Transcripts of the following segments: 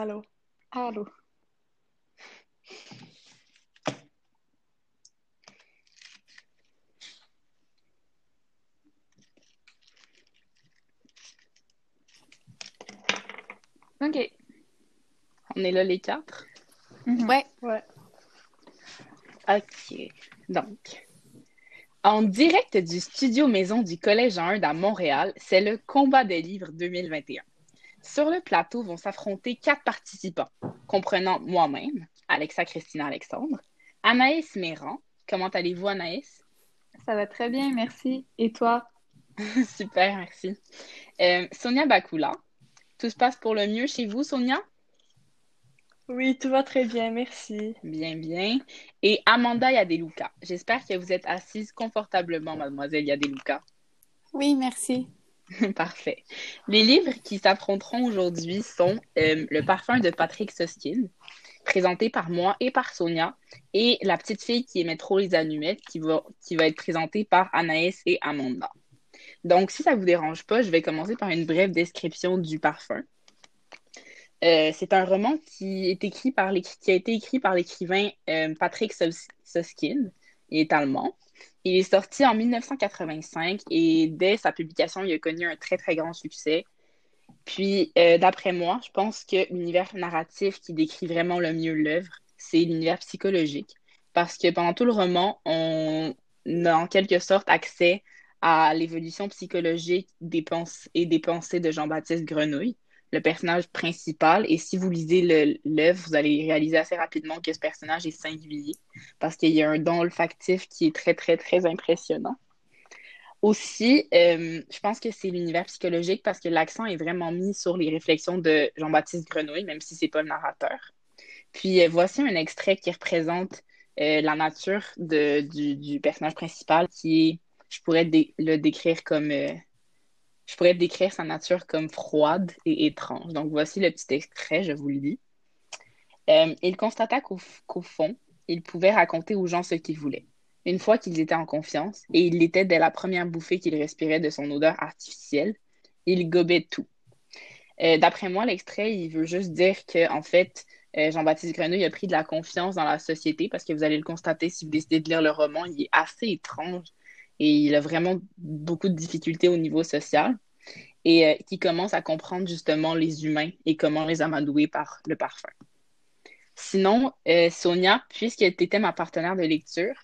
Allô. Allô. OK. On est là les quatre? Mhm. Ouais. Ouais. OK. Donc, en direct du studio maison du Collège 1 à Montréal, c'est le Combat des livres 2021. Sur le plateau vont s'affronter quatre participants, comprenant moi-même, Alexa Christina Alexandre, Anaïs Méran. Comment allez-vous, Anaïs? Ça va très bien, merci. Et toi? Super, merci. Euh, Sonia Bakula. Tout se passe pour le mieux chez vous, Sonia? Oui, tout va très bien, merci. Bien, bien. Et Amanda Yadeluka. J'espère que vous êtes assise confortablement, mademoiselle Yadeluka. Oui, merci. Parfait. Les livres qui s'affronteront aujourd'hui sont euh, Le parfum de Patrick Soskin, présenté par moi et par Sonia, et La petite fille qui aimait trop les allumettes, qui va, être présentée par Anaïs et Amanda. Donc, si ça ne vous dérange pas, je vais commencer par une brève description du parfum. Euh, c'est un roman qui a été écrit par l'écrivain euh, Patrick Soskin. Il est allemand. Il est sorti en 1985 et dès sa publication, il a connu un très, très grand succès. Puis, euh, d'après moi, je pense que l'univers narratif qui décrit vraiment le mieux l'œuvre, c'est l'univers psychologique. Parce que pendant tout le roman, on a en quelque sorte accès à l'évolution psychologique des pensées et des pensées de Jean-Baptiste Grenouille le personnage principal. Et si vous lisez l'œuvre, vous allez réaliser assez rapidement que ce personnage est singulier parce qu'il y a un don olfactif qui est très, très, très impressionnant. Aussi, euh, je pense que c'est l'univers psychologique parce que l'accent est vraiment mis sur les réflexions de Jean-Baptiste Grenouille, même si c'est pas le narrateur. Puis euh, voici un extrait qui représente euh, la nature de, du, du, personnage principal qui est, je pourrais le décrire comme je pourrais décrire sa nature comme froide et étrange. Donc voici le petit extrait, je vous le dis. Euh, il constata qu'au fond, il pouvait raconter aux gens ce qu'il voulait, une fois qu'ils étaient en confiance, et il l'était dès la première bouffée qu'il respirait de son odeur artificielle. Il gobait tout. Euh, d'après moi, l'extrait, il veut juste dire que, en fait, euh, Jean-Baptiste Grenouille a pris de la confiance dans la société parce que vous allez le constater si vous décidez de lire le roman, il est assez étrange et il a vraiment beaucoup de difficultés au niveau social et euh, qui commence à comprendre justement les humains et comment les amadouer par le parfum. Sinon, euh, Sonia, puisque tu étais ma partenaire de lecture,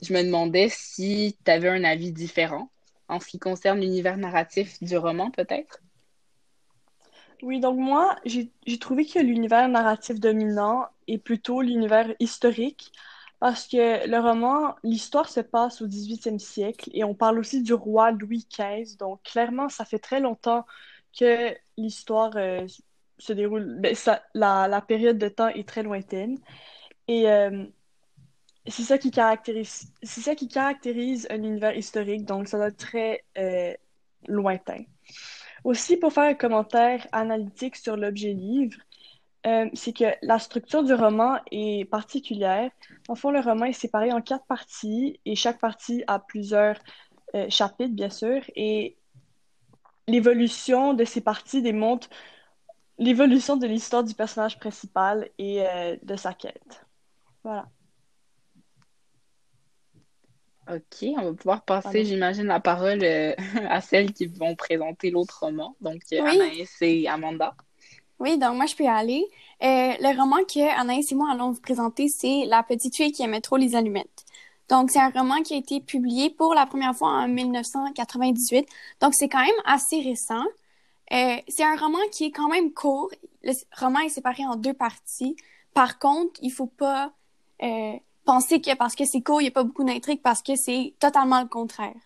je me demandais si tu avais un avis différent en ce qui concerne l'univers narratif du roman, peut-être? Oui, donc moi, j'ai trouvé que l'univers narratif dominant est plutôt l'univers historique, parce que le roman, l'histoire se passe au 18e siècle et on parle aussi du roi Louis XV. Donc, clairement, ça fait très longtemps que l'histoire euh, se déroule. Ben, la, période de temps est très lointaine. Et euh, c'est ça qui caractérise, ça qui caractérise un univers historique. Donc, ça doit être très euh, lointain. Aussi, pour faire un commentaire analytique sur l'objet livre, euh, c'est que la structure du roman est particulière. En fond, le roman est séparé en quatre parties et chaque partie a plusieurs euh, chapitres, bien sûr. Et l'évolution de ces parties démontre l'évolution de l'histoire du personnage principal et euh, de sa quête. Voilà. OK, on va pouvoir passer, j'imagine, la parole à celles qui vont présenter l'autre roman, donc Anaïs et Amanda. Oui, donc moi, je peux y aller. Euh, le roman que Anaïs et moi allons vous présenter, c'est La petite fille qui aimait trop les allumettes. Donc, c'est un roman qui a été publié pour la première fois en 1998. Donc, c'est quand même assez récent. Euh, c'est un roman qui est quand même court. Le roman est séparé en deux parties. Par contre, il faut pas euh, penser que parce que c'est court, il n'y a pas beaucoup d'intrigue parce que c'est totalement le contraire.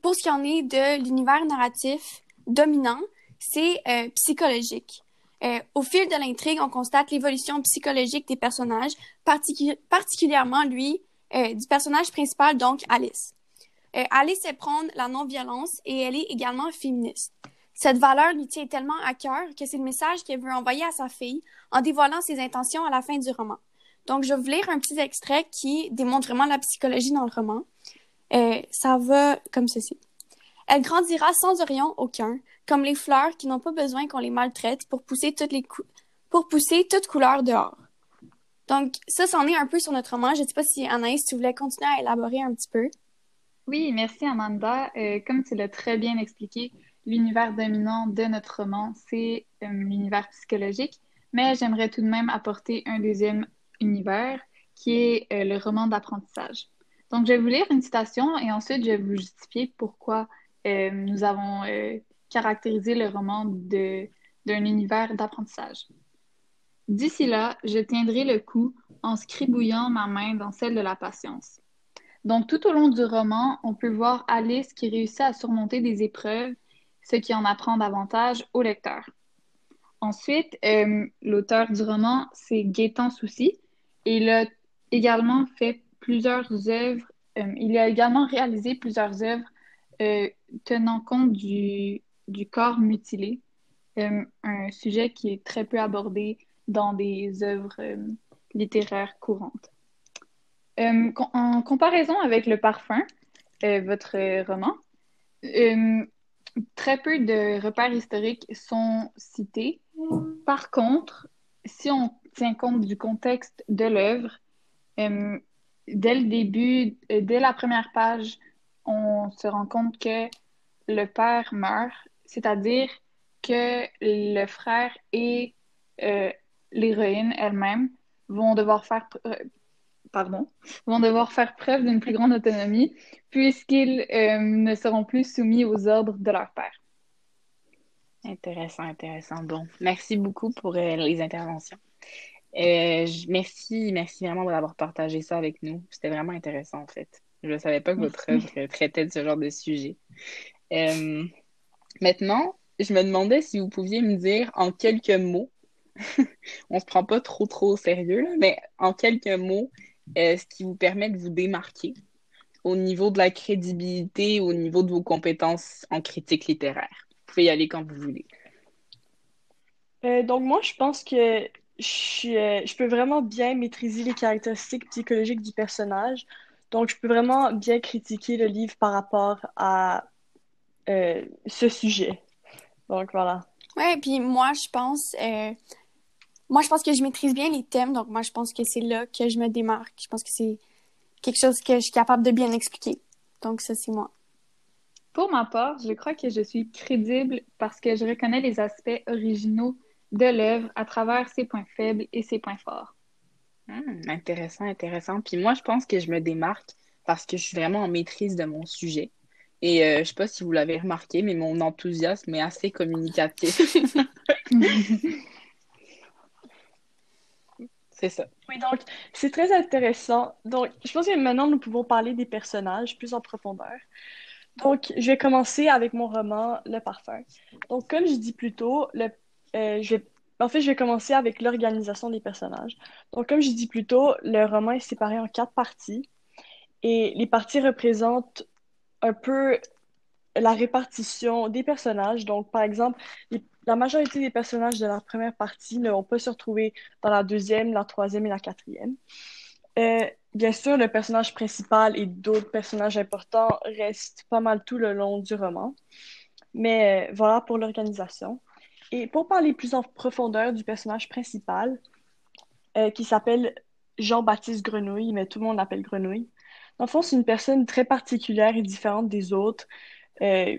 Pour ce qui en est de l'univers narratif dominant, c'est euh, psychologique. Euh, au fil de l'intrigue, on constate l'évolution psychologique des personnages, particulièrement lui, euh, du personnage principal, donc Alice. Alice sait prendre la non-violence et elle est également féministe. Cette valeur lui tient tellement à cœur que c'est le message qu'elle veut envoyer à sa fille en dévoilant ses intentions à la fin du roman. Donc, je vais vous lire un petit extrait qui démontre vraiment la psychologie dans le roman. ça va comme ceci. Elle grandira sans orion aucun, comme les fleurs qui n'ont pas besoin qu'on les maltraite pour pousser toutes les, pour pousser toute couleur dehors. Donc, ça, c'en est un peu sur notre roman. Je ne sais pas si Anaïs, tu voulais continuer à élaborer un petit peu. Oui, merci Amanda. Euh, comme tu l'as très bien expliqué, l'univers dominant de notre roman, c'est euh, l'univers psychologique, mais j'aimerais tout de même apporter un deuxième univers qui est euh, le roman d'apprentissage. Donc, je vais vous lire une citation et ensuite je vais vous justifier pourquoi nous avons caractérisé le roman d'un univers d'apprentissage. D'ici là, je tiendrai le coup en scribouillant ma main dans celle de la patience. Donc, tout au long du roman, on peut voir Alice qui réussit à surmonter des épreuves, ce qui en apprend davantage au lecteur. Ensuite, euh, l'auteur du roman, c'est Gaétan Soucy, et il a également fait plusieurs œuvres, euh, il a également réalisé plusieurs œuvres euh, tenant compte du, du corps mutilé, un sujet qui est très peu abordé dans des œuvres littéraires courantes. Euh, en comparaison avec Le Parfum, euh, votre roman, euh, très peu de repères historiques sont cités. Par contre, si on tient compte du contexte de l'œuvre, dès le début, dès la première page, on se rend compte que le père meurt, c'est-à-dire que le frère et l'héroïne elle-même vont devoir faire pardon, vont devoir faire preuve d'une plus grande autonomie puisqu'ils euh, ne seront plus soumis aux ordres de leur père. Intéressant, intéressant. Bon, merci beaucoup pour euh, les interventions. Euh, merci, merci vraiment d'avoir partagé ça avec nous. C'était vraiment intéressant en fait. Je ne savais pas que votre œuvre traitait de ce genre de sujet. Maintenant, je me demandais si vous pouviez me dire en quelques mots, on se prend pas trop trop au sérieux, mais en quelques mots, euh, ce qui vous permet de vous démarquer au niveau de la crédibilité, au niveau de vos compétences en critique littéraire. Vous pouvez y aller quand vous voulez. Euh, donc moi, je pense que je, euh, je, peux vraiment bien maîtriser les caractéristiques psychologiques du personnage. Donc, je peux vraiment bien critiquer le livre par rapport à ce sujet. Donc, voilà. Ouais, puis moi, je pense, moi, je pense que je maîtrise bien les thèmes, donc moi, je pense que c'est là que je me démarque. Je pense que c'est quelque chose que je suis capable de bien expliquer. Donc, ça, c'est moi. Pour ma part, je crois que je suis crédible parce que je reconnais les aspects originaux de l'œuvre à travers ses points faibles et ses points forts. Hmm, intéressant, intéressant. Puis moi, je pense que je me démarque parce que je suis vraiment en maîtrise de mon sujet. Et euh, je sais pas si vous l'avez remarqué, mais mon enthousiasme est assez communicatif. C'est ça. Oui, donc c'est très intéressant. Donc, je pense que maintenant nous pouvons parler des personnages plus en profondeur. Donc, je vais commencer avec mon roman Le Parfum. Donc, comme je dis plus tôt, le, euh, je vais, en fait, je vais commencer avec l'organisation des personnages. Donc, comme je dis plus tôt, le roman est séparé en quatre parties. Et les parties représentent un peu la répartition des personnages. Donc, par exemple, la majorité des personnages de la première partie ne vont pas se retrouver dans la deuxième, la troisième et la quatrième. Euh, bien sûr, le personnage principal et d'autres personnages importants restent pas mal tout le long du roman. Mais euh, voilà pour l'organisation. Et pour parler plus en profondeur du personnage principal, euh, qui s'appelle Jean-Baptiste Grenouille, mais tout le monde l'appelle Grenouille. Dans le fond, c'est une personne très particulière et différente des autres, euh,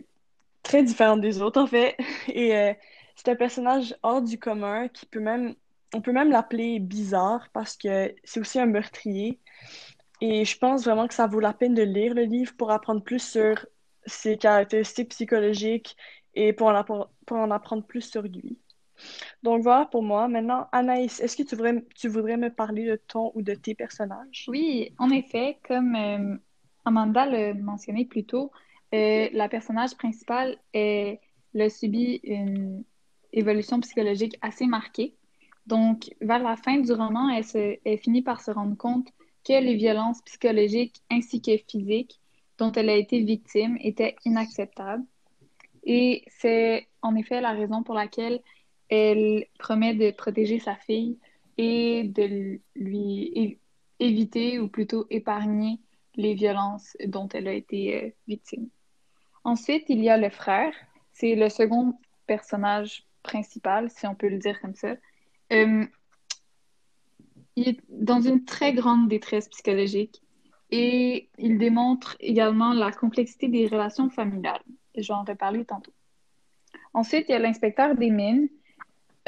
très différente des autres en fait. Et euh, c'est un personnage hors du commun qui peut même, on peut même l'appeler bizarre parce que c'est aussi un meurtrier. Et je pense vraiment que ça vaut la peine de lire le livre pour apprendre plus sur ses caractéristiques psychologiques et pour en, pour en apprendre plus sur lui. Donc voilà pour moi. Maintenant, Anaïs, est-ce que tu voudrais, me parler de ton ou de tes personnages? Oui, en effet, comme euh, Amanda le mentionnait plus tôt, euh, la personnage principale elle a subi une évolution psychologique assez marquée. Donc, vers la fin du roman, elle, se, elle finit par se rendre compte que les violences psychologiques ainsi que physiques dont elle a été victime étaient inacceptables. Et c'est en effet la raison pour laquelle elle promet de protéger sa fille et de lui éviter ou plutôt épargner les violences dont elle a été euh, victime. Ensuite, il y a le frère. C'est le second personnage principal, si on peut le dire comme ça. euh, il est dans une très grande détresse psychologique et il démontre également la complexité des relations familiales. Et je vais en reparler tantôt. Ensuite, il y a l'inspecteur des mines.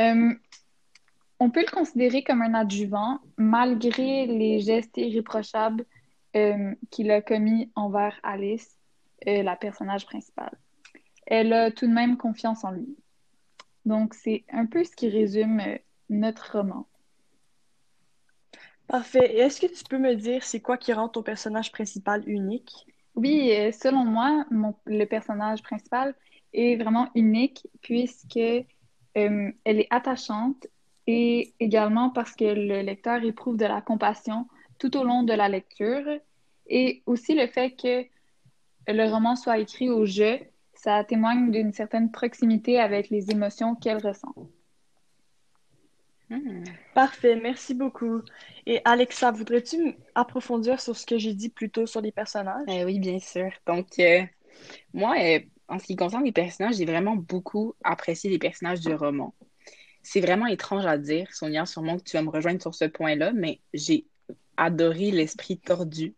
Euh, on peut le considérer comme un adjuvant malgré les gestes irréprochables euh, qu'il a commis envers Alice, euh, la personnage principale. Elle a tout de même confiance en lui. Donc, c'est un peu ce qui résume notre roman. Parfait. Est-ce que tu peux me dire c'est quoi qui rend ton personnage principal unique? Oui, selon moi, le personnage principal est vraiment unique puisque elle est attachante et également parce que le lecteur éprouve de la compassion tout au long de la lecture et aussi le fait que le roman soit écrit au jeu, ça témoigne d'une certaine proximité avec les émotions qu'elle ressent. Hmm. Parfait, merci beaucoup. Et Alexa, voudrais-tu approfondir sur ce que j'ai dit plus tôt sur les personnages? Eh oui, bien sûr. Donc, euh, moi, euh, en ce qui concerne les personnages, j'ai vraiment beaucoup apprécié les personnages du roman c'est vraiment étrange à dire, Sonia, sûrement que tu vas me rejoindre sur ce point-là, mais j'ai adoré l'esprit tordu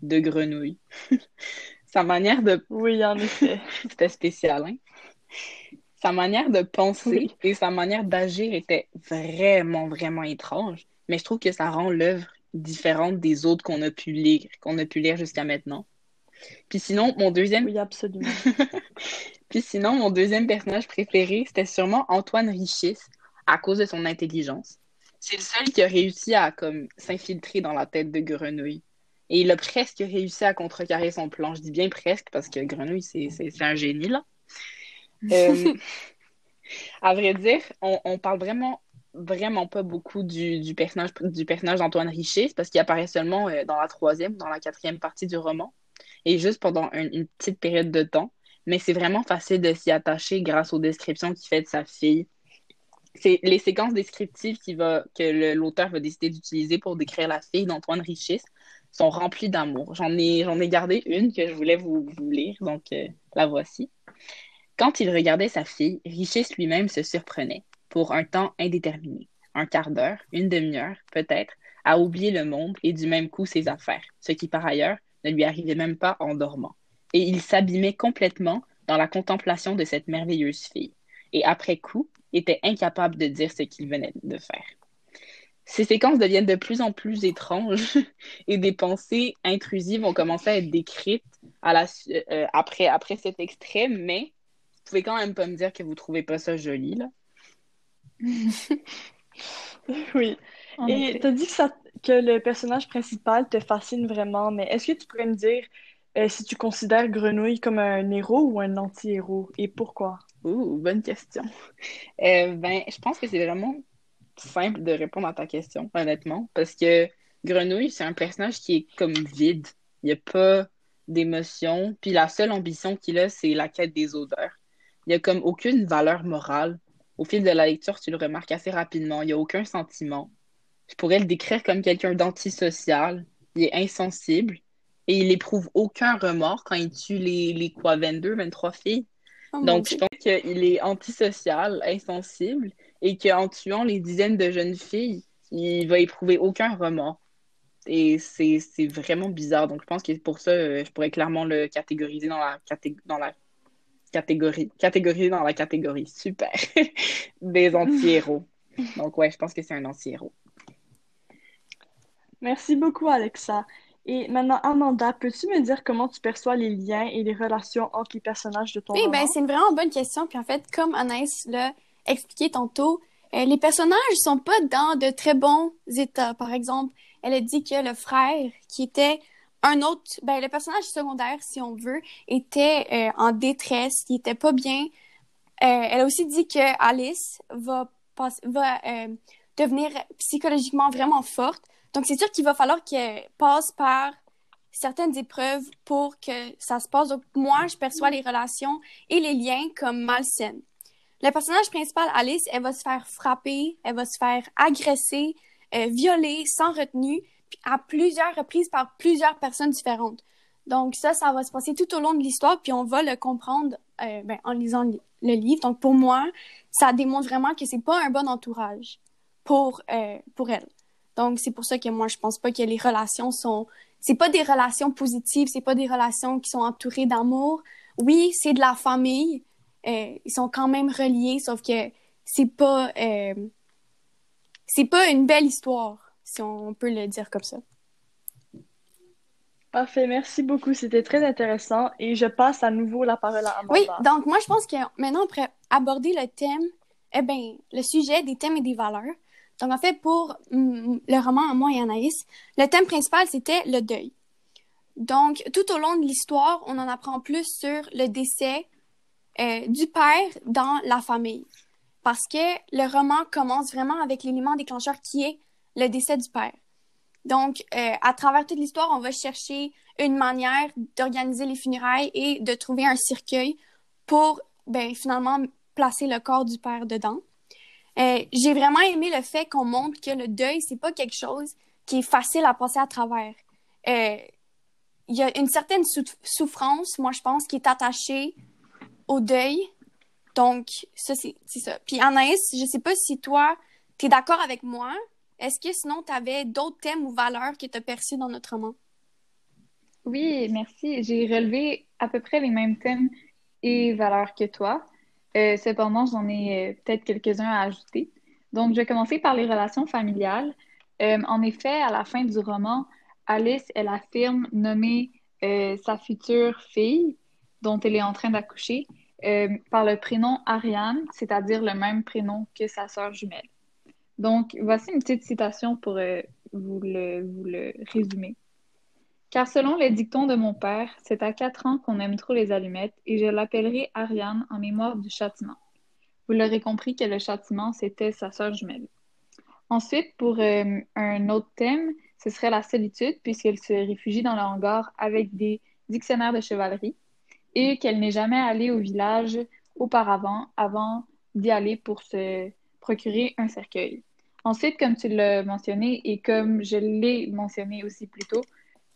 de Grenouille. sa manière de... Oui, en effet. C'était spécial, hein? Sa manière de penser et sa manière d'agir était vraiment, vraiment étrange. Mais je trouve que ça rend l'œuvre différente des autres qu'on a pu lire, qu'on a pu lire jusqu'à maintenant. Puis sinon, mon deuxième... Oui, absolument. Puis sinon, mon deuxième personnage préféré, c'était sûrement Antoine Richis, à cause de son intelligence. C'est le seul qui a réussi à comme s'infiltrer dans la tête de Grenouille. Et il a presque réussi à contrecarrer son plan. Je dis bien presque parce que Grenouille, c'est un génie, là. Euh, à vrai dire, on, on, parle vraiment, vraiment pas beaucoup du, du personnage du personnage d'Antoine Richer parce qu'il apparaît seulement euh, dans la troisième, dans la quatrième partie du roman. Et juste pendant une petite période de temps. Mais c'est vraiment facile de s'y attacher grâce aux descriptions qu'il fait de sa fille, c'est les séquences descriptives qui va, que l'auteur va décider d'utiliser pour décrire la fille d'Antoine Richis sont remplies d'amour. J'en ai, ai gardé une que je voulais vous, vous lire, donc euh, la voici. Quand il regardait sa fille, Richis lui-même se surprenait, pour un temps indéterminé, un quart d'heure, une demi-heure, peut-être, à oublier le monde et du même coup ses affaires, ce qui par ailleurs ne lui arrivait même pas en dormant. Et il s'abîmait complètement dans la contemplation de cette merveilleuse fille. Et après coup, était incapable de dire ce qu'il venait de faire. Ces séquences deviennent de plus en plus étranges et des pensées intrusives ont commencé à être décrites à la, euh, après, après cet extrait, mais vous pouvez quand même pas me dire que vous trouvez pas ça joli, là. oui. et tu as dit que, ça, que le personnage principal te fascine vraiment, mais est-ce que tu pourrais me dire euh, si tu considères Grenouille comme un héros ou un anti-héros et pourquoi? Ouh, bonne question. Euh, ben, je pense que c'est vraiment simple de répondre à ta question, honnêtement, parce que Grenouille, c'est un personnage qui est comme vide. Il n'y a pas d'émotion. Puis la seule ambition qu'il a, c'est la quête des odeurs. Il n'y a comme aucune valeur morale. Au fil de la lecture, tu le remarques assez rapidement. Il n'y a aucun sentiment. Je pourrais le décrire comme quelqu'un d'antisocial. Il est insensible et il éprouve aucun remords quand il tue les, les quoi, 22, 23 filles. Oh Donc, je pense qu'il est antisocial, insensible, et qu'en tuant les dizaines de jeunes filles, il va éprouver aucun remords. Et c'est vraiment bizarre. Donc, je pense que pour ça, euh, je pourrais clairement le catégoriser dans la, dans la catégorie. Catégoriser dans la catégorie. Super. Des anti-héros. Donc, ouais, je pense que c'est un anti-héros. Merci beaucoup, Alexa. Et maintenant, Amanda, peux-tu me dire comment tu perçois les liens et les relations entre les personnages de ton oui, ben, c'est une vraiment bonne question. Puis en fait, comme Anaïs l'a expliqué tantôt, euh, les personnages sont pas dans de très bons états. Par exemple, elle a dit que le frère, qui était un autre, ben, le personnage secondaire, si on veut, était euh, en détresse, qui était pas bien. Euh, elle a aussi dit que Alice va, va devenir psychologiquement vraiment forte. Donc, c'est sûr qu'il va falloir qu'elle passe par certaines épreuves pour que ça se passe. Donc, moi, je perçois les relations et les liens comme malsaines. Le personnage principal, Alice, elle va se faire frapper, elle va se faire agresser, euh, violer sans retenue, à plusieurs reprises par plusieurs personnes différentes. Donc ça, ça va se passer tout au long de l'histoire, puis on va le comprendre euh, ben, en lisant le livre. Donc pour moi, ça démontre vraiment que c'est pas un bon entourage. pour, euh, pour elle. Donc, c'est pour ça que moi, je pense pas que les relations sont... C'est pas des relations positives, c'est pas des relations qui sont entourées d'amour. Oui, c'est de la famille. Euh, ils sont quand même reliés, sauf que c'est pas... Euh, c'est pas une belle histoire, si on peut le dire comme ça. Parfait, merci beaucoup. C'était très intéressant et je passe à nouveau la parole à Amanda. Oui, donc moi, je pense que maintenant, on pourrait aborder le thème, eh bien, le sujet des thèmes et des valeurs. Donc, en fait, pour mm, le roman Moi et Anaïs, le thème principal, c'était le deuil. Donc, tout au long de l'histoire, on en apprend plus sur le décès euh, du père dans la famille. Parce que le roman commence vraiment avec l'élément déclencheur qui est le décès du père. Donc, euh, à travers toute l'histoire, on va chercher une manière d'organiser les funérailles et de trouver un cercueil pour, ben, finalement, placer le corps du père dedans. Euh, j'ai vraiment aimé le fait qu'on montre que le deuil, c'est pas quelque chose qui est facile à passer à travers. Euh, il y a une certaine souffrance, moi, je pense, qui est attachée au deuil. Donc, ça, c'est ça. Puis, Anaïs, je sais pas si toi, tu es d'accord avec moi. Est-ce que sinon, tu avais d'autres thèmes ou valeurs que tu as perçus dans notre roman? Oui, merci. J'ai relevé à peu près les mêmes thèmes et valeurs que toi. Euh, cependant, j'en ai euh, peut-être quelques-uns à ajouter. Donc, je vais commencer par les relations familiales. Euh, en effet, à la fin du roman, Alice, elle affirme nommer sa future fille, dont elle est en train d'accoucher, par le prénom Ariane, c'est-à-dire le même prénom que sa sœur jumelle. Donc, voici une petite citation pour vous, le, vous le résumer. Car selon les dictons de mon père, c'est à quatre ans qu'on aime trop les allumettes, et je l'appellerai Ariane en mémoire du châtiment. Vous l'aurez compris que le châtiment, c'était sa sœur jumelle. Ensuite, pour euh, un autre thème, ce serait la solitude, puisqu'elle se réfugie dans le hangar avec des dictionnaires de chevalerie, et qu'elle n'est jamais allée au village auparavant, avant d'y aller pour se procurer un cercueil. Ensuite, comme tu l'as mentionné, et comme je l'ai mentionné aussi plus tôt,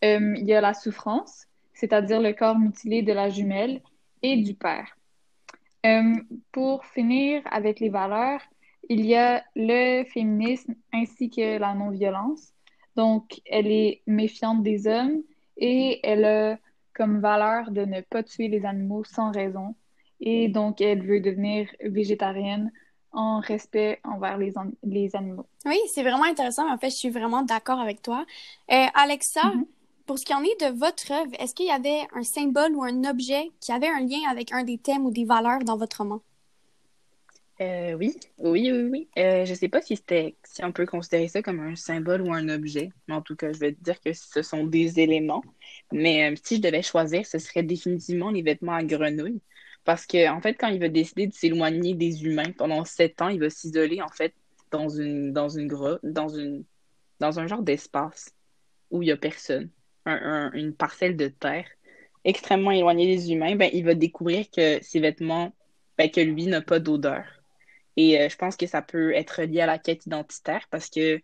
euh, il y a la souffrance, c'est-à-dire le corps mutilé de la jumelle et du père. Euh, pour finir avec les valeurs, il y a le féminisme ainsi que la non-violence. Donc, elle est méfiante des hommes et elle a comme valeur de ne pas tuer les animaux sans raison. Et donc, elle veut devenir végétarienne en respect envers les, les animaux. Oui, c'est vraiment intéressant. En fait, je suis vraiment d'accord avec toi. Euh, Alexa, mm-hmm. Pour ce qui en est de votre œuvre, est-ce qu'il y avait un symbole ou un objet qui avait un lien avec un des thèmes ou des valeurs dans votre roman? Euh, oui, oui, oui, oui. Euh, je sais pas si si on peut considérer ça comme un symbole ou un objet, mais en tout cas, je vais dire que ce sont des éléments. Mais euh, si je devais choisir, ce serait définitivement les vêtements à grenouille. Parce que, en fait, quand il va décider de s'éloigner des humains pendant sept ans, il va s'isoler, en fait, dans une, dans une grotte, dans une, dans un genre d'espace où il y a personne une parcelle de terre extrêmement éloignée des humains, ben, il va découvrir que ses vêtements, ben, que lui n'a pas d'odeur. Et euh, je pense que ça peut être lié à la quête identitaire parce que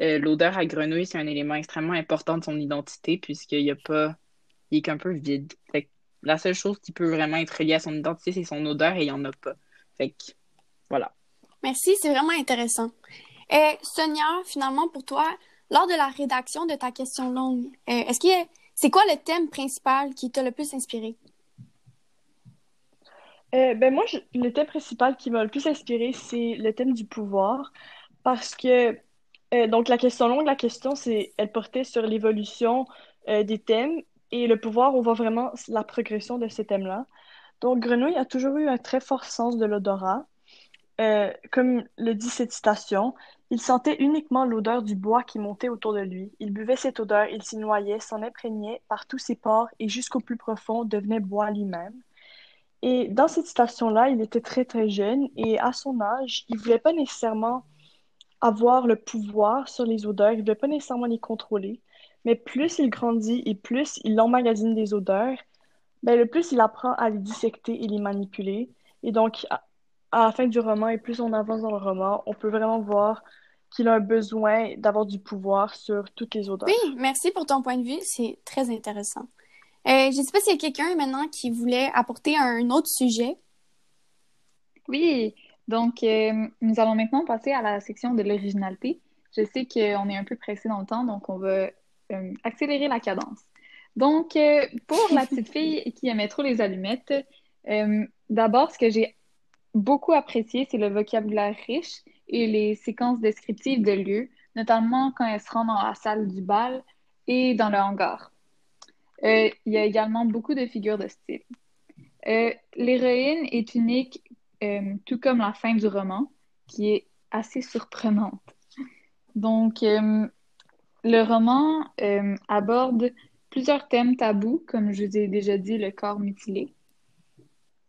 euh, l'odeur à grenouille, c'est un élément extrêmement important de son identité puisqu'il a pas. Il est qu'un peu vide. la seule chose qui peut vraiment être liée à son identité, c'est son odeur et il n'y en a pas. Fait voilà. Merci, c'est vraiment intéressant. Et Sonia, finalement, pour toi, lors de la rédaction de ta question longue, euh, est-ce c'est quoi le thème principal qui t'a le plus inspiré? Euh, ben moi, le thème principal qui m'a le plus inspiré, c'est le thème du pouvoir, parce que euh, donc la question longue, la question, c'est elle portait sur l'évolution des thèmes et le pouvoir, on voit vraiment la progression de ces thèmes-là. Donc Grenouille a toujours eu un très fort sens de l'odorat. comme le dit cette citation, il sentait uniquement l'odeur du bois qui montait autour de lui. Il buvait cette odeur, il s'y noyait, s'en imprégnait par tous ses pores et jusqu'au plus profond devenait bois lui-même. Et dans cette citation-là, il était très très jeune et à son âge, il voulait pas nécessairement avoir le pouvoir sur les odeurs, il voulait pas nécessairement les contrôler. Mais plus il grandit et plus il emmagasine des odeurs, ben, le plus il apprend à les dissecter et les manipuler. Et donc, à la fin du roman et plus on avance dans le roman, on peut vraiment voir qu'il a besoin d'avoir du pouvoir sur toutes les odeurs. Oui, merci pour ton point de vue, c'est très intéressant. Euh, je ne sais pas s'il y a quelqu'un maintenant qui voulait apporter un autre sujet. Oui, Donc, euh, nous allons maintenant passer à la section de l'originalité. Je sais qu'on est un peu pressé dans le temps, donc on va euh, accélérer la cadence. Donc, euh, pour la petite fille qui aimait trop les allumettes, d'abord, ce que j'ai beaucoup apprécié, c'est le vocabulaire riche et les séquences descriptives de lieux, notamment quand elle se rend dans la salle du bal et dans le hangar. il y a également beaucoup de figures de style. L'héroïne est unique euh, tout comme la fin du roman, qui est assez surprenante. Donc, euh, le roman euh, aborde plusieurs thèmes tabous, comme je vous ai déjà dit, le corps mutilé.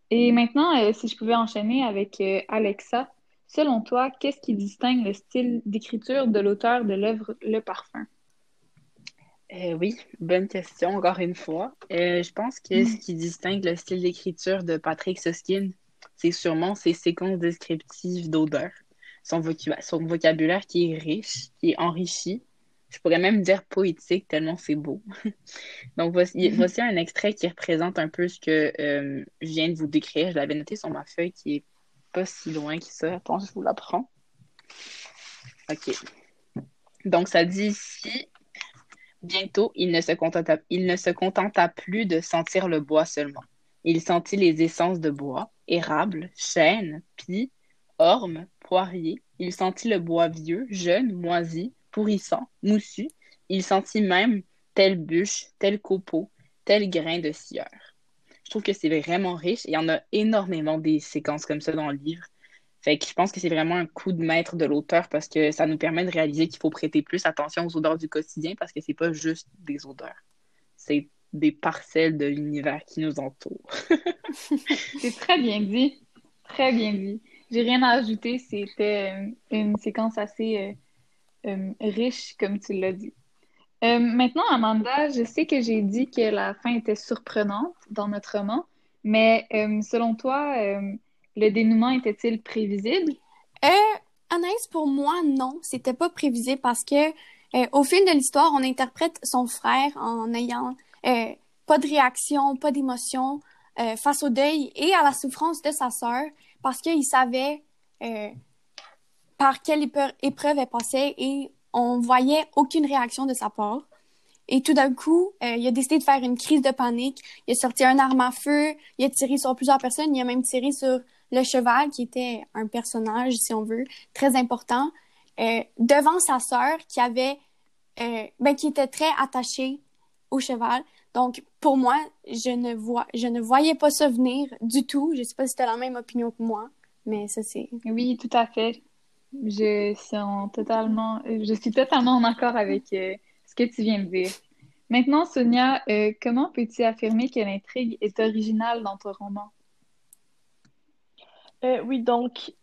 Et maintenant, si je pouvais enchaîner avec Alexa, selon toi, qu'est-ce qui distingue le style d'écriture de l'auteur de l'œuvre Le Parfum? oui, bonne question, encore une fois. je pense que ce qui distingue le style d'écriture de Patrick Susskind, c'est sûrement ses séquences descriptives d'odeur, son, vocabulaire qui est riche, qui est enrichi. Je pourrais même dire poétique tellement c'est beau. Donc voici, voici, un extrait qui représente un peu ce que euh, je viens de vous décrire. Je l'avais noté sur ma feuille qui est pas si loin que ça. Attends, je vous la prends. OK. Donc ça dit ici Bientôt, il ne, se contenta, il ne se contenta plus de sentir le bois seulement. Il sentit les essences de bois, érable, chêne, pie, orme, poirier. Il sentit le bois vieux, jeune, moisi, pourrissant, moussu. Il sentit même telle bûche, tel copeau, tel grain de scieur. Je trouve que c'est vraiment riche et il y en a énormément des séquences comme ça dans le livre. Fait que je pense que c'est vraiment un coup de maître de l'auteur parce que ça nous permet de réaliser qu'il faut prêter plus attention aux odeurs du quotidien parce que c'est pas juste des odeurs. C'est des parcelles de l'univers qui nous entoure. c'est très bien dit. Très bien dit. J'ai rien à ajouter. C'était euh, une séquence assez euh, euh, riche, comme tu l'as dit. Maintenant, Amanda, je sais que j'ai dit que la fin était surprenante dans notre roman, mais selon toi, le dénouement était-il prévisible? Anaïs, pour moi, non, c'était pas prévisible parce que au fil de l'histoire, on interprète son frère en ayant euh, pas de réaction, pas d'émotion euh, face au deuil et à la souffrance de sa sœur parce qu'il savait euh, par quelle épreuve elle passait et on voyait aucune réaction de sa part. Et tout d'un coup, il a décidé de faire une crise de panique. Il a sorti un arme à feu, il a tiré sur plusieurs personnes, il a même tiré sur le cheval, qui était un personnage, si on veut, très important, devant sa sœur, qui avait, ben, qui était très attachée au cheval. Donc, pour moi, je ne, vois, je ne voyais pas ça venir du tout. Je ne sais pas si tu as la même opinion que moi, mais ça, c'est... Oui, tout à fait. Je suis totalement, je suis totalement en accord avec euh, ce que tu viens de dire. Maintenant, Sonia, euh, comment peux-tu affirmer que l'intrigue est originale dans ton roman? Euh, oui, donc,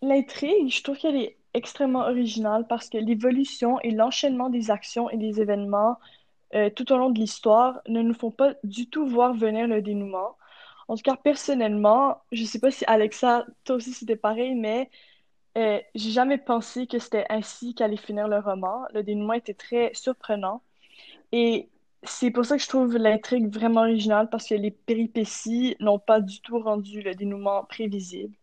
l'intrigue, je trouve qu'elle est extrêmement originale parce que l'évolution et l'enchaînement des actions et des événements tout au long de l'histoire ne nous font pas du tout voir venir le dénouement. En tout cas, personnellement, je sais pas si Alexa, toi aussi c'était pareil, mais euh, j'ai jamais pensé que c'était ainsi qu'allait finir le roman. Le dénouement était très surprenant. Et c'est pour ça que je trouve l'intrigue vraiment originale, parce que les péripéties n'ont pas du tout rendu le dénouement prévisible.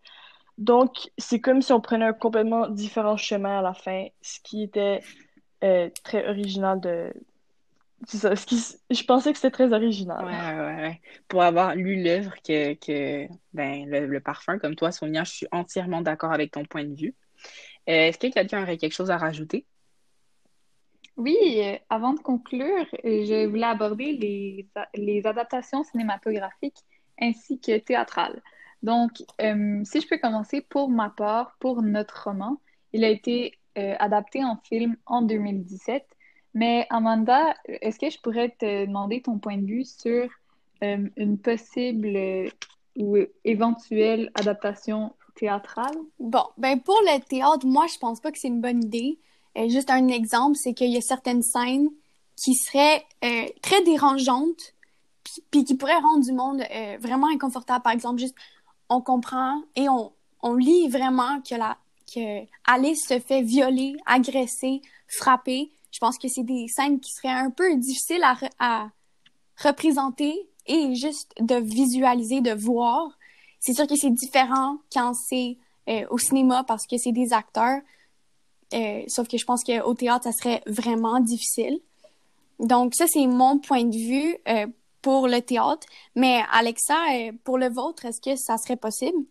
Donc, c'est comme si on prenait un complètement différent chemin à la fin, ce qui était euh, très original de, ça. Je pensais que c'était très original. Ouais, ouais, Pour avoir lu l'œuvre que, que ben, le, parfum, comme toi, Sonia, je suis entièrement d'accord avec ton point de vue. Euh, est-ce que quelqu'un aurait quelque chose à rajouter? Oui, euh, avant de conclure, je voulais aborder les, les adaptations cinématographiques ainsi que théâtrales. Donc, euh, si je peux commencer pour ma part, pour notre roman, il a été adapté en film en 2017 mais Amanda, est-ce que je pourrais te demander ton point de vue sur euh, une possible euh, ou éventuelle adaptation théâtrale? Bon, ben pour le théâtre, moi, je pense pas que c'est une bonne idée. Euh, juste un exemple, c'est qu'il y a certaines scènes qui seraient très dérangeantes, puis qui pourraient rendre du monde vraiment inconfortable. Par exemple, juste, on comprend et on, on lit vraiment que, la, que Alice se fait violer, agresser, frapper, je pense que c'est des scènes qui seraient un peu difficiles à, représenter et juste de visualiser, de voir. C'est sûr que c'est différent quand c'est euh, au cinéma parce que c'est des acteurs. Euh, sauf que je pense qu'au théâtre, ça serait vraiment difficile. Donc, ça, c'est mon point de vue euh, pour le théâtre. Mais Alexa, pour le vôtre, est-ce que ça serait possible?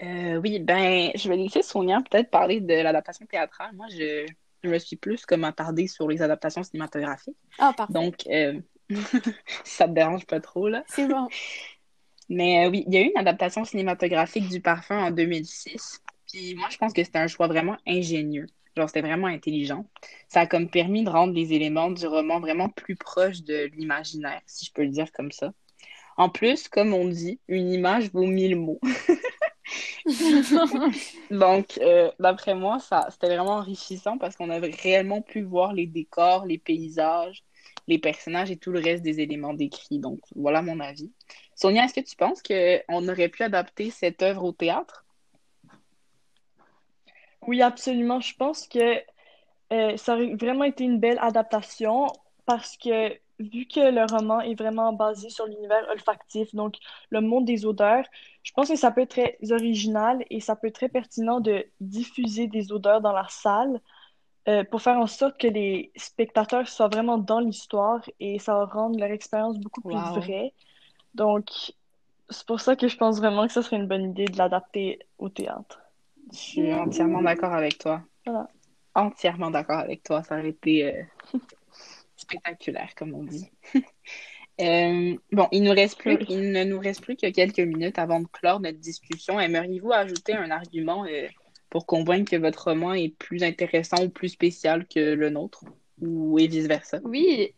Oui, ben, je vais laisser Sonia peut-être parler de l'adaptation théâtrale. Moi, je, je me suis plus comme attardée sur les adaptations cinématographiques. Ah, parfait. Donc, euh, ça te dérange pas trop, là. C'est bon. Mais euh, oui, il y a eu une adaptation cinématographique du Parfum en 2006. Puis moi, je pense que c'était un choix vraiment ingénieux. Genre, c'était vraiment intelligent. Ça a comme permis de rendre les éléments du roman vraiment plus proches de l'imaginaire, si je peux le dire comme ça. En plus, comme on dit, une image vaut mille mots. Donc, euh, d'après moi, ça, c'était vraiment enrichissant parce qu'on avait réellement pu voir les décors, les paysages, les personnages et tout le reste des éléments décrits. Donc, voilà mon avis. Sonia, est-ce que tu penses qu'on aurait pu adapter cette œuvre au théâtre? Oui, absolument. Je pense que euh, ça aurait vraiment été une belle adaptation parce que vu que le roman est vraiment basé sur l'univers olfactif, donc le monde des odeurs, je pense que ça peut être très original et ça peut être très pertinent de diffuser des odeurs dans la salle euh, pour faire en sorte que les spectateurs soient vraiment dans l'histoire et ça va rendre leur expérience beaucoup plus Wow. vraie. Donc, c'est pour ça que je pense vraiment que ça serait une bonne idée de l'adapter au théâtre. Je suis entièrement d'accord avec toi. Voilà. Entièrement d'accord avec toi. Ça aurait été euh, spectaculaire, comme on dit. Euh, bon, il nous reste plus, il ne nous reste plus que quelques minutes avant de clore notre discussion. Aimeriez-vous ajouter un argument euh, pour convaincre que votre roman est plus intéressant ou plus spécial que le nôtre, ou et vice-versa? Oui.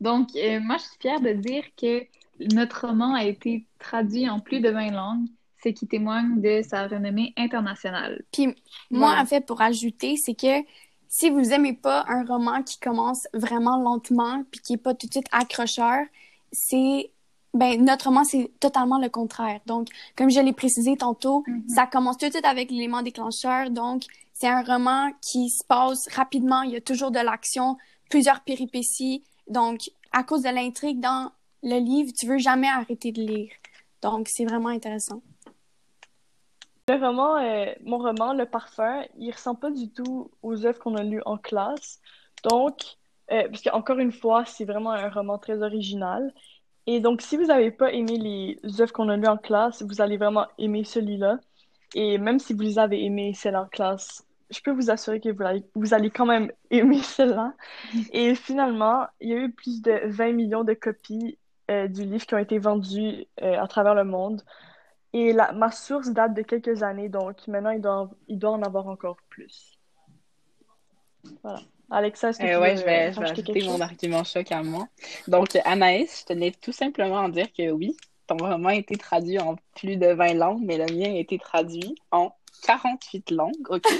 Donc, euh, moi, je suis fière de dire que notre roman a été traduit en plus de 20 langues, ce qui témoigne de sa renommée internationale. Puis moi, en fait, pour ajouter, c'est que si vous aimez pas un roman qui commence vraiment lentement puis qui est pas tout de suite accrocheur, c'est ben notre roman c'est totalement le contraire. Donc comme je l'ai précisé tantôt, Mhm. ça commence tout de suite avec l'élément déclencheur. Donc c'est un roman qui se passe rapidement, il y a toujours de l'action, plusieurs péripéties. Donc à cause de l'intrigue dans le livre, tu veux jamais arrêter de lire. Donc c'est vraiment intéressant. Le euh, mon roman, Le Parfum, il ressemble pas du tout aux œuvres qu'on a lues en classe. Donc, euh, parce qu'encore une fois, c'est vraiment un roman très original. Et donc, si vous n'avez pas aimé les œuvres qu'on a lues en classe, vous allez vraiment aimer celui-là. Et même si vous les avez aimées, celles en classe, je peux vous assurer que vous allez, vous allez quand même aimer celle-là. Et finalement, il y a eu plus de 20 millions de copies euh, du livre qui ont été vendues euh, à travers le monde. Et la, ma source date de quelques années, donc maintenant il doit, il doit en avoir encore plus. Voilà. Alexa, est-ce que Euh, tu ouais, veux je vais, euh, je vais ajouter mon chose? argument choc à moi. Donc, Anaïs, je tenais tout simplement à dire que oui, ton roman a été traduit en plus de 20 langues, mais le mien a été traduit en 48 langues, OK?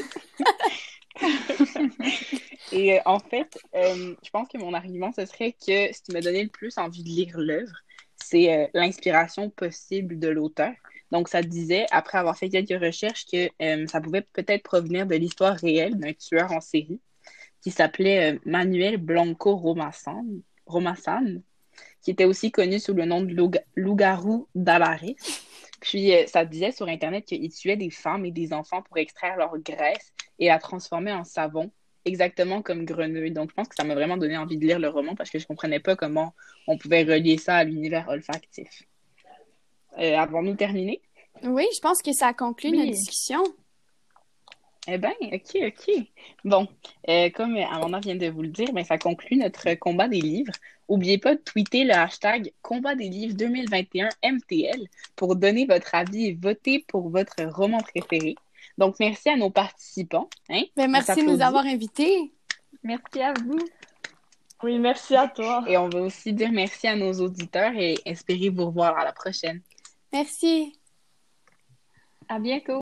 Et euh, en fait, euh, je pense que mon argument, ce serait que ce qui m'a donné le plus envie de lire l'œuvre, c'est euh, l'inspiration possible de l'auteur. Donc, ça disait, après avoir fait quelques recherches, que euh, ça pouvait peut-être provenir de l'histoire réelle d'un tueur en série qui s'appelait euh, Manuel Blanco Romassan, qui était aussi connu sous le nom de loup-garou d'Alaris. Puis, euh, ça disait sur Internet qu'il tuait des femmes et des enfants pour extraire leur graisse et la transformer en savon, exactement comme Grenouille. Donc, je pense que ça m'a vraiment donné envie de lire le roman parce que je comprenais pas comment on pouvait relier ça à l'univers olfactif. Euh, Avons-nous terminé? Oui, je pense que ça conclut Oui. notre discussion. Eh bien, ok, ok. Bon, euh, comme Amanda vient de vous le dire, ben, ça conclut notre combat des livres. N'oubliez pas de tweeter le hashtag Combat des livres 2021 MTL pour donner votre avis et voter pour votre roman préféré. Donc, merci à nos participants. Hein? Ben, merci de nous avoir invités. Merci à vous. Oui, merci à toi. Et on va aussi dire merci à nos auditeurs et espérer vous revoir à la prochaine. Merci. À bientôt.